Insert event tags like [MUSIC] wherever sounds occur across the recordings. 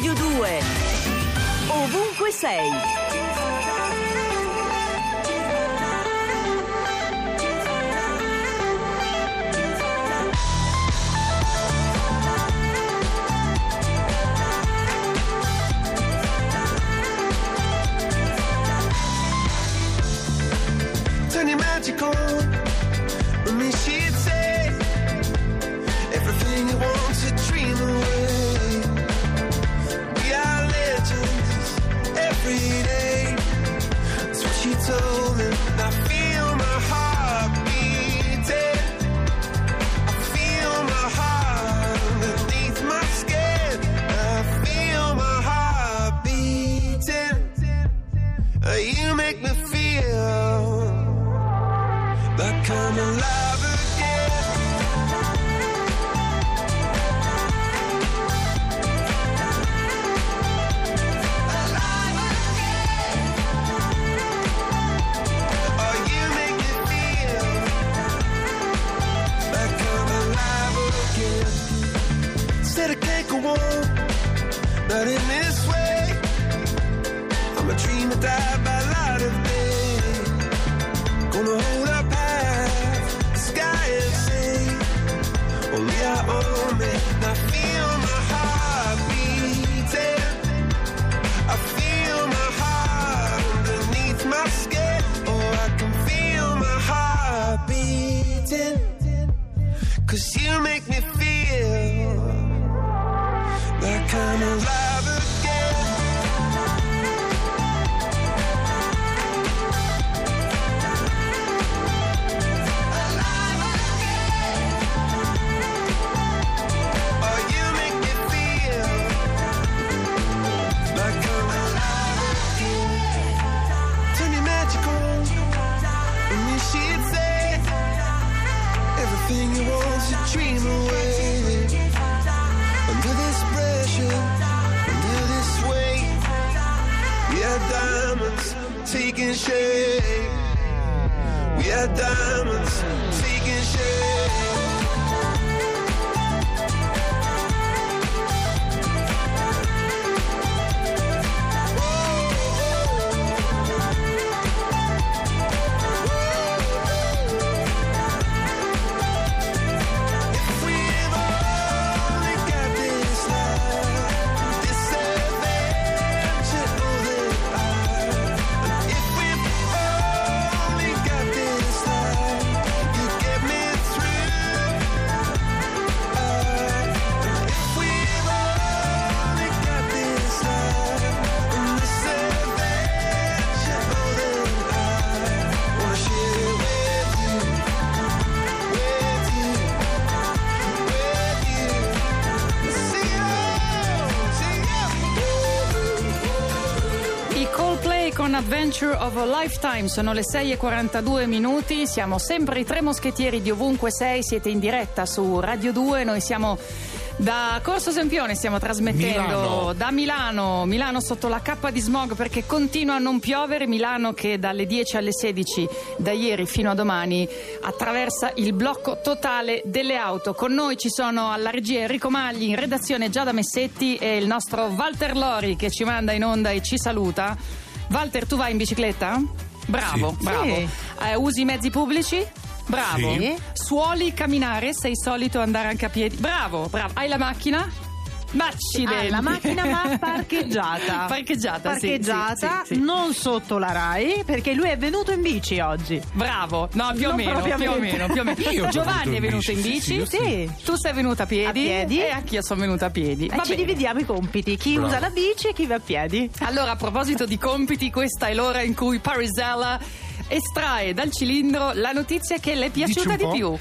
Radio 2. Ovunque sei. Turn your magic on. With me, she'd You make me feel like I'm alive again. Oh, you make me feel like I'm alive again. Said I can't go on, not in this way. A dreamer, die by light of day. Gonna hold half the sky and say, Only I own me. I feel my heart beating. I feel my heart underneath my skin. Oh, I can feel my heart beating. Cause you make me feel like I'm alive Adventure of a Lifetime. Sono le 6 e 42 minuti, siamo sempre i tre moschettieri di ovunque sei, siete in diretta su Radio 2, noi siamo da Corso Sempione, stiamo trasmettendo Milano. da Milano, Milano sotto la cappa di smog perché continua a non piovere, Milano che dalle 10 alle 16 da ieri fino a domani attraversa il blocco totale delle auto. Con noi ci sono alla regia Enrico Magli, in redazione Giada Messetti e il nostro Walter Lori che ci manda in onda e ci saluta. Walter, tu vai in bicicletta? Bravo, Sì. bravo. Sì. Eh, usi i mezzi pubblici? Bravo. Sì. Suoli camminare? Sei solito andare anche a piedi? Bravo, bravo. Hai la macchina? Ma accidenti. Ah, la macchina ma [LAUGHS] parcheggiata. Parcheggiata, sì, Parcheggiata, sì, sì, sì. non sotto la RAI, perché lui è venuto in bici oggi. Bravo, no, più o meno, più o meno, più o meno. Io Giovanni è venuto in bici, io Sì. tu sei venuta a piedi, A piedi. e anch'io sono venuta a piedi. E Va ci bene. dividiamo i compiti, chi Bravo. usa la bici e chi va a piedi. Allora, a proposito di compiti, questa è l'ora in cui Parisella estrae dal cilindro la notizia che le è piaciuta di più.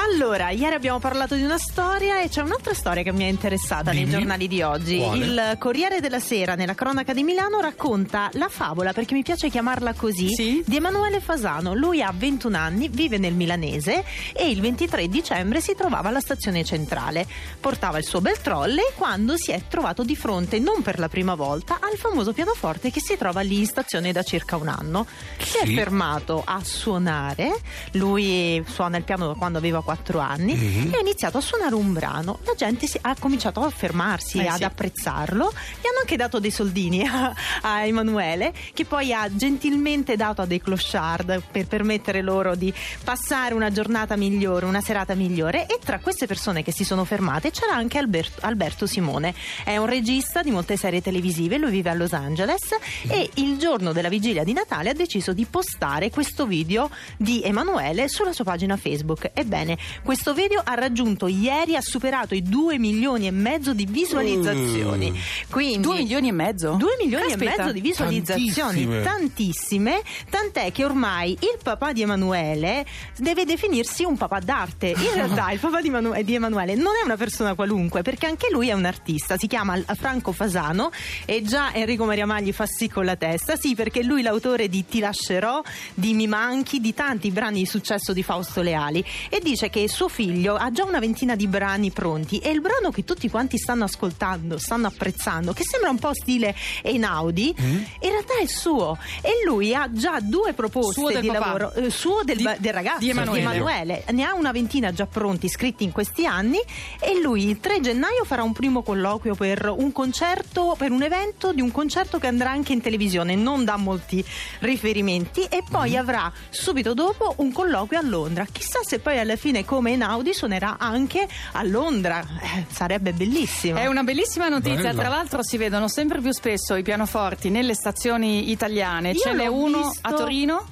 Allora, ieri abbiamo parlato di una storia e c'è un'altra storia che mi è interessata nei Dimmi. giornali di oggi. Quale? Il Corriere della Sera, nella cronaca di Milano, racconta la favola, perché mi piace chiamarla così, Sì. di Emanuele Fasano. Lui ha 21 anni, vive nel milanese e il 23 dicembre si trovava alla stazione centrale. Portava il suo bel trolley quando si è trovato di fronte, non per la prima volta, al famoso pianoforte che si trova lì in stazione da circa un anno. Si è Sì. fermato a suonare. Lui suona il piano da quando aveva 4 anni Mhm. e ha iniziato a suonare un brano. La gente si- ha cominciato a fermarsi, Eh ad sì. apprezzarlo. Gli hanno anche dato dei soldini [LAUGHS] a, a Emanuele, che poi ha gentilmente dato a dei clochard per permettere loro di passare una giornata migliore, una serata migliore. E tra queste persone che si sono fermate c'era anche Alberto, Alberto Simone. È un regista di molte serie televisive, lui vive a Los Angeles e il giorno della vigilia di Natale ha deciso di postare questo video di Emanuele sulla sua pagina Facebook. Ebbene, questo video ha raggiunto ieri, ha superato i 2 milioni e mezzo di visualizzazioni. Quindi, Due milioni e mezzo? 2 milioni Caspita. e mezzo di visualizzazioni, Tantissime. tantissime, tant'è che ormai il papà di Emanuele deve definirsi un papà d'arte. In [LAUGHS] realtà il papà di, Manu- di Emanuele non è una persona qualunque, perché anche lui è un artista, si chiama Franco Fasano e già Enrico Maria Magli fa sì con la testa, sì perché lui è l'autore di Ti lascerò, di Mi manchi, di tanti brani di successo di Fausto Leali e dice che suo figlio ha già una ventina di brani pronti e il brano che tutti quanti stanno ascoltando, stanno apprezzando, che sembra un po' stile Einaudi, in realtà è il suo e lui ha già due proposte Suo del di papà. lavoro, eh, suo del, Di- del ragazzo di Emanuele. Emanuele. ne ha una ventina già pronti scritti in questi anni e lui il 3 gennaio farà un primo colloquio per un concerto, per un evento di un concerto che andrà anche in televisione, non dà molti riferimenti e poi Mhm. avrà subito dopo un colloquio a Londra. Chissà se poi alla fine come Einaudi suonerà anche a Londra, Eh, sarebbe bellissimo. È una bellissima notizia, Bella. tra l'altro si vedono sempre più spesso i pianoforti nelle stazioni italiane. Io Ce n'è uno visto- a Torino,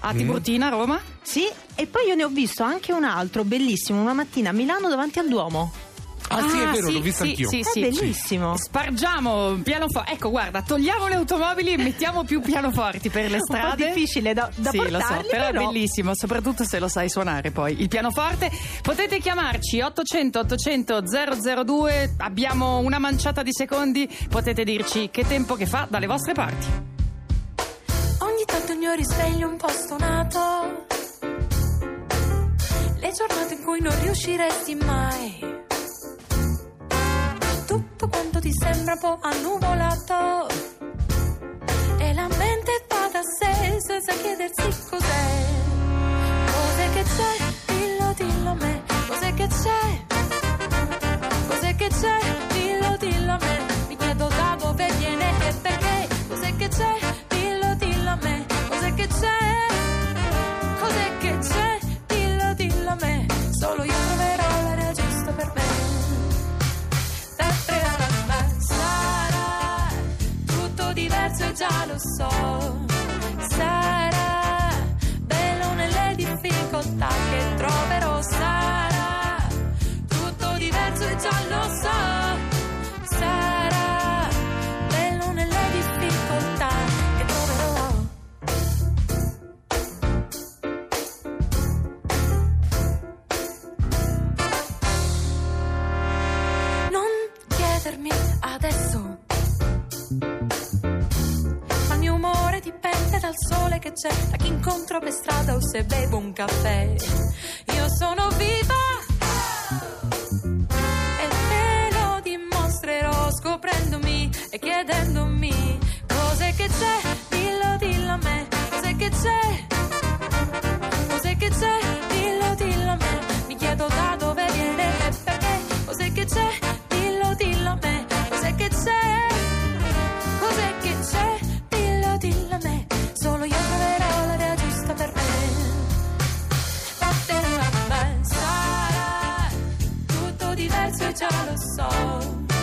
a Tiburtina, a Roma. Sì, e poi io ne ho visto anche un altro bellissimo una mattina a Milano davanti al Duomo. Ah, sì, è vero, l'ho visto sì, anch'io. Sì, È sì. bellissimo. Spargiamo pianoforti. Ecco, guarda, togliamo le automobili e mettiamo più pianoforti per le [LAUGHS] strade. difficile da, da sì, lo so, portarli, però, però è bellissimo, soprattutto se lo sai suonare poi. Il pianoforte. Potete chiamarci 800 800 002, abbiamo una manciata di secondi, potete dirci che tempo che fa dalle vostre parti. Ogni tanto il mio risveglio è un po' stonato. Le giornate in cui non riusciresti mai. Ti sembra un po' annuvolato. E la mente va da sé senza chiedersi. Cos'è so. Incontro per strada o se bevo un caffè. Io sono viva e te lo dimostrerò scoprendomi e chiedendomi cos'è che c'è. that's what I song.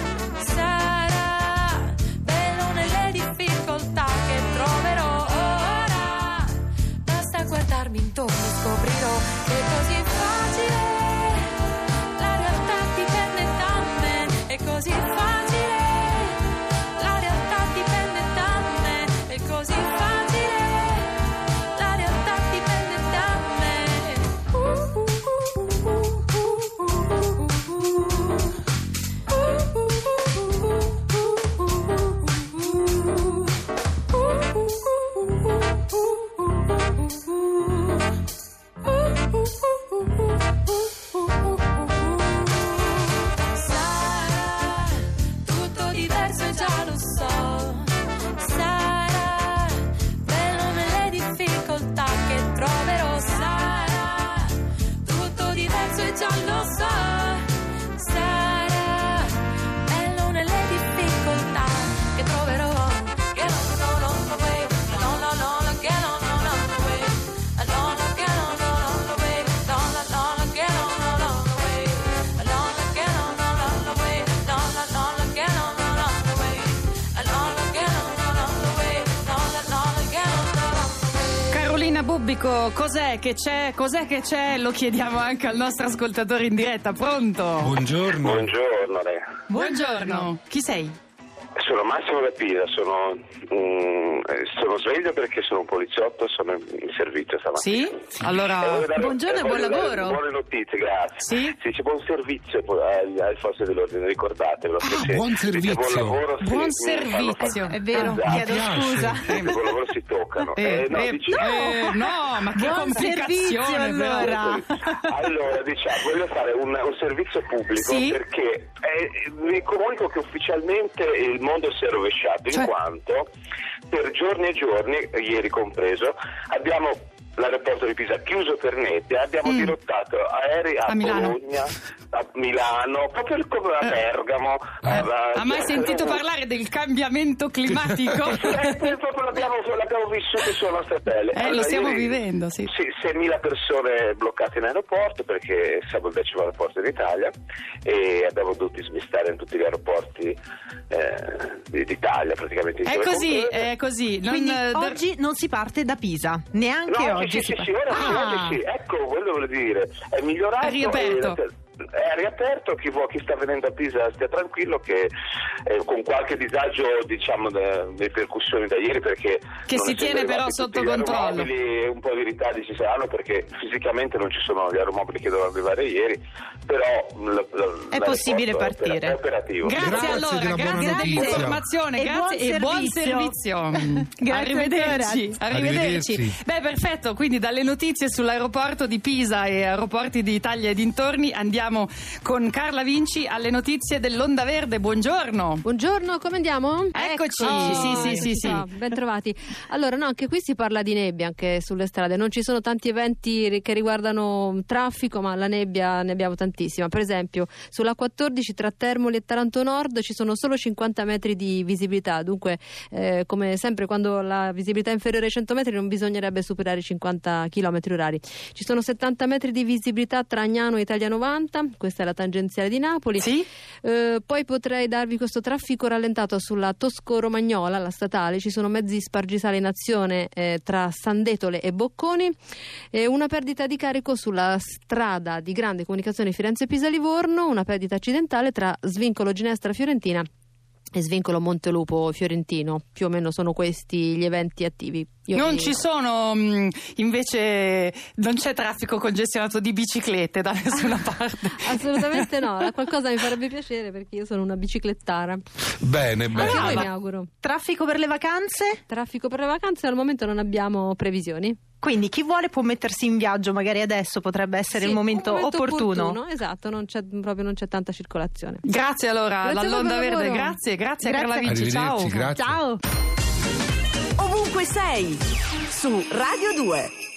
Subico cos'è che c'è, cos'è che c'è, lo chiediamo anche al nostro ascoltatore in diretta. Pronto? Buongiorno. Buongiorno, Re. Buongiorno. Chi sei? Sono Massimo da Pisa, sono, eh, sono sveglio perché sono un poliziotto sono in servizio stamattina. Sì? Allora, E voglio dare- buongiorno e voglio buon lavoro. Buone notizie, grazie. Sì? c'è buon servizio poi alle forze dell'ordine, ricordatevelo. che Ah, se- buon servizio. Buon, lavoro, sì, Buon mi fanno servizio. È vero, Esatto. chiedo scusa. Se buon lavoro si toccano. Eh, Eh, no, eh, dici- eh, no, ma che Buon servizio, allora. Allora, diciamo, voglio fare un, un servizio pubblico Sì? perché eh, vi comunico che ufficialmente il mondo si è rovesciato Cioè? in quanto per giorni e giorni, ieri compreso, abbiamo l'aeroporto di Pisa chiuso per nebbia, abbiamo Mm. dirottato aerei a, A. Bologna, a Milano, proprio come a Bergamo. a- a- Ha mai sentito parlare del cambiamento climatico? [LAUGHS] Eh, proprio l'abbiamo, l'abbiamo vissuto sulla nostra pelle. Eh, lo stiamo vivendo, sì. Sì, 6.000 persone bloccate in aeroporto perché siamo il decimo aeroporto in Italia e abbiamo dovuto smistare in tutti gli aeroporti eh, d'Italia praticamente. È così, è così. Non, Quindi eh, oggi non si parte da Pisa, neanche No, oggi sì, si sì, sì, ora Ah. sì. Ecco, quello volevo dire. È migliorato. È riaperto. e- È riaperto, chi, vuole, chi sta venendo a Pisa stia tranquillo che eh, con qualche disagio diciamo de- delle ripercussioni da ieri perché Che si tiene però sotto controllo. un po' di ritardi ci saranno perché fisicamente non ci sono gli aeromobili che dovevano arrivare ieri però l- l- È possibile partire. È operativo. Grazie, Grazie allora, grazie dell'informazione, E grazie buon e buon servizio. servizio. [LAUGHS] Grazie Arrivederci. Arrivederci. Arrivederci. Beh, perfetto, quindi dalle notizie sull'aeroporto di Pisa e aeroporti d'Italia e dintorni andiamo con Carla Vinci alle notizie dell'Onda Verde. Buongiorno. Buongiorno, come andiamo? Eccoci, Oh, sì, sì, sì, sì. Ben trovati. Allora, no, anche qui si parla di nebbia anche sulle strade. Non ci sono tanti eventi che riguardano traffico, ma la nebbia ne abbiamo tantissima. Per esempio, sulla 14 tra Termoli e Taranto Nord ci sono solo 50 metri di visibilità. Dunque, eh, come sempre, quando la visibilità è inferiore ai 100 metri non bisognerebbe superare i 50 km orari. Ci sono 70 metri di visibilità tra Agnano e Italia 90. Questa è la tangenziale di Napoli. Sì? Eh, poi potrei darvi questo traffico rallentato sulla Tosco-Romagnola, la statale. Ci sono mezzi spargisali in azione eh, tra Sandetole e Bocconi. E una perdita di carico sulla strada di grande comunicazione Firenze-Pisa-Livorno. Una perdita accidentale tra Svincolo Ginestra-Fiorentina e Svincolo Montelupo Fiorentino. Più o meno sono questi gli eventi attivi. Io Non ci sono, mh, invece, non c'è traffico congestionato di biciclette da nessuna [LAUGHS] parte. Assolutamente no, [LAUGHS] qualcosa mi farebbe piacere perché io sono una biciclettara. Bene, bene. ma- mi auguro. Traffico per le vacanze? Traffico per le vacanze al momento non abbiamo previsioni. Quindi chi vuole può mettersi in viaggio, magari adesso potrebbe essere Sì, il momento, un opportuno. Esatto, non c'è, proprio non c'è tanta circolazione. Grazie allora, Grazie dall'Onda Verde, lavoro. grazie, grazie a Grazie. Carla Vinci, ciao. Grazie. Ciao! Ovunque sei. Su Radio 2.